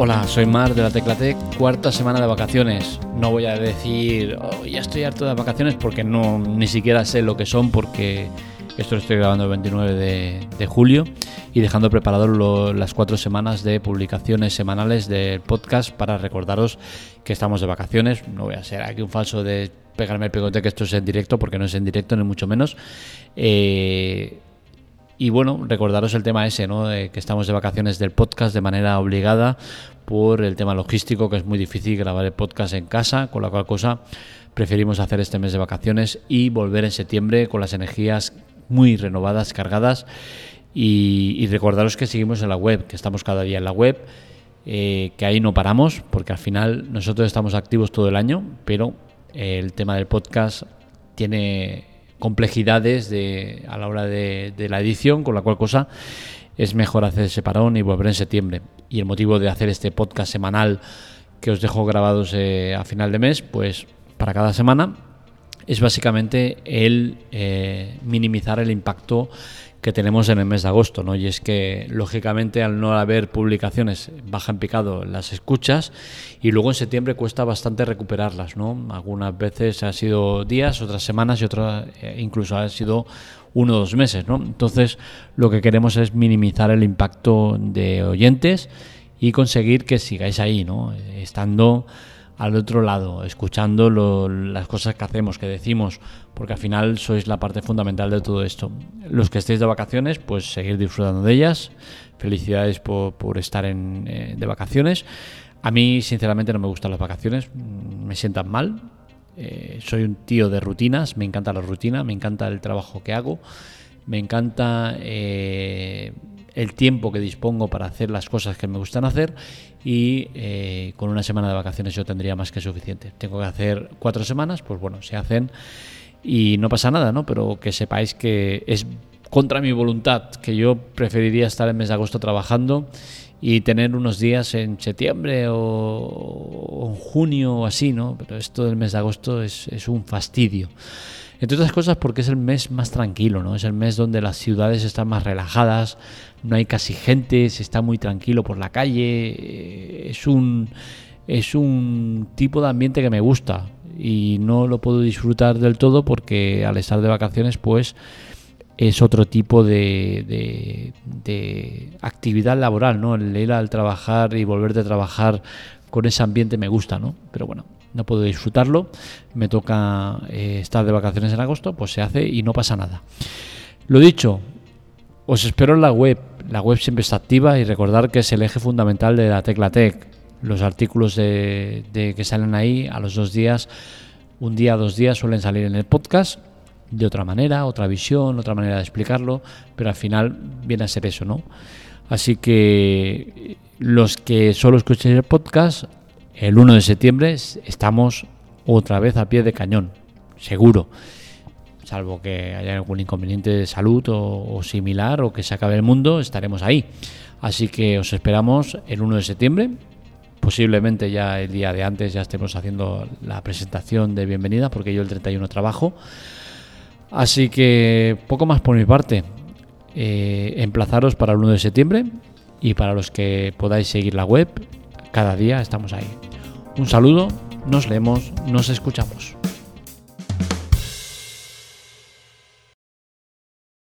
Hola, soy Mar de la Teclatec, cuarta semana de vacaciones. No voy a decir, oh, ya estoy harto de vacaciones porque no, ni siquiera sé lo que son porque esto lo estoy grabando el 29 de, julio y dejando preparado las cuatro semanas de publicaciones semanales del podcast para recordaros que estamos de vacaciones. No voy a ser aquí un falso de pegarme el pegote que esto es en directo porque no es en directo ni mucho menos. Eh, y bueno, recordaros el tema ese, ¿no? que estamos de vacaciones del podcast de manera obligada por el tema logístico, que es muy difícil grabar el podcast en casa, con la cual cosa preferimos hacer este mes de vacaciones y volver en septiembre con las energías muy renovadas, cargadas. Y, recordaros que seguimos en la web, que estamos cada día en la web, eh, que ahí no paramos, porque al final nosotros estamos activos todo el año, pero el tema del podcast tiene complejidades de, a la hora de, la edición, con la cual cosa es mejor hacer ese parón y volver en septiembre. Y el motivo de hacer este podcast semanal que os dejo grabados eh, a final de mes, pues para cada semana, es básicamente el eh, minimizar el impacto que tenemos en el mes de agosto, ¿no? Y es que lógicamente al no haber publicaciones baja en picado las escuchas y luego en septiembre cuesta bastante recuperarlas, ¿no? Algunas veces ha sido días, otras semanas y otras eh, incluso ha sido uno o dos meses, ¿no? Entonces lo que queremos es minimizar el impacto de oyentes y conseguir que sigáis ahí, ¿no? Estando al otro lado, escuchando las cosas que hacemos, que decimos, porque al final sois la parte fundamental de todo esto. Los que estéis de vacaciones, pues seguir disfrutando de ellas. Felicidades por, estar en, eh, de vacaciones. A mí, sinceramente, no me gustan las vacaciones, me sientan mal. Eh, soy un tío de rutinas, me encanta la rutina, me encanta el trabajo que hago, me encanta eh, el tiempo que dispongo para hacer las cosas que me gustan hacer y eh, con una semana de vacaciones yo tendría más que suficiente. Tengo que hacer cuatro semanas, pues bueno, se hacen y no pasa nada, ¿no? Pero que sepáis que es contra mi voluntad, que yo preferiría estar en mes de agosto trabajando y tener unos días en septiembre o, en junio o así, ¿no? Pero esto del mes de agosto es, es un fastidio. Entre otras cosas porque es el mes más tranquilo, ¿no? Es el mes donde las ciudades están más relajadas, no hay casi gente, se está muy tranquilo por la calle. Eh, es un, es un tipo de ambiente que me gusta y no lo puedo disfrutar del todo porque al estar de vacaciones, pues es otro tipo de, de, actividad laboral, ¿no? El ir al trabajar y volver de trabajar con ese ambiente me gusta, ¿no? Pero bueno, no puedo disfrutarlo, me toca eh, estar de vacaciones en agosto, pues se hace y no pasa nada. Lo dicho, os espero en la web, la web siempre está activa y recordar que es el eje fundamental de la Tecla Tech. Los artículos de, que salen ahí a los dos días, un día, dos días suelen salir en el podcast de otra manera, otra visión, otra manera de explicarlo, pero al final viene a ser eso, ¿no? Así que los que solo escuchéis el podcast, el 1 de septiembre estamos otra vez a pie de cañón, seguro. Salvo que haya algún inconveniente de salud o, similar o que se acabe el mundo, estaremos ahí. Así que os esperamos el 1 de septiembre. Posiblemente ya el día de antes ya estemos haciendo la presentación de bienvenida porque yo el 31 trabajo. Así que poco más por mi parte. Eh, emplazaros para el 1 de septiembre y para los que podáis seguir la web, cada día estamos ahí. Un saludo, nos leemos, nos escuchamos.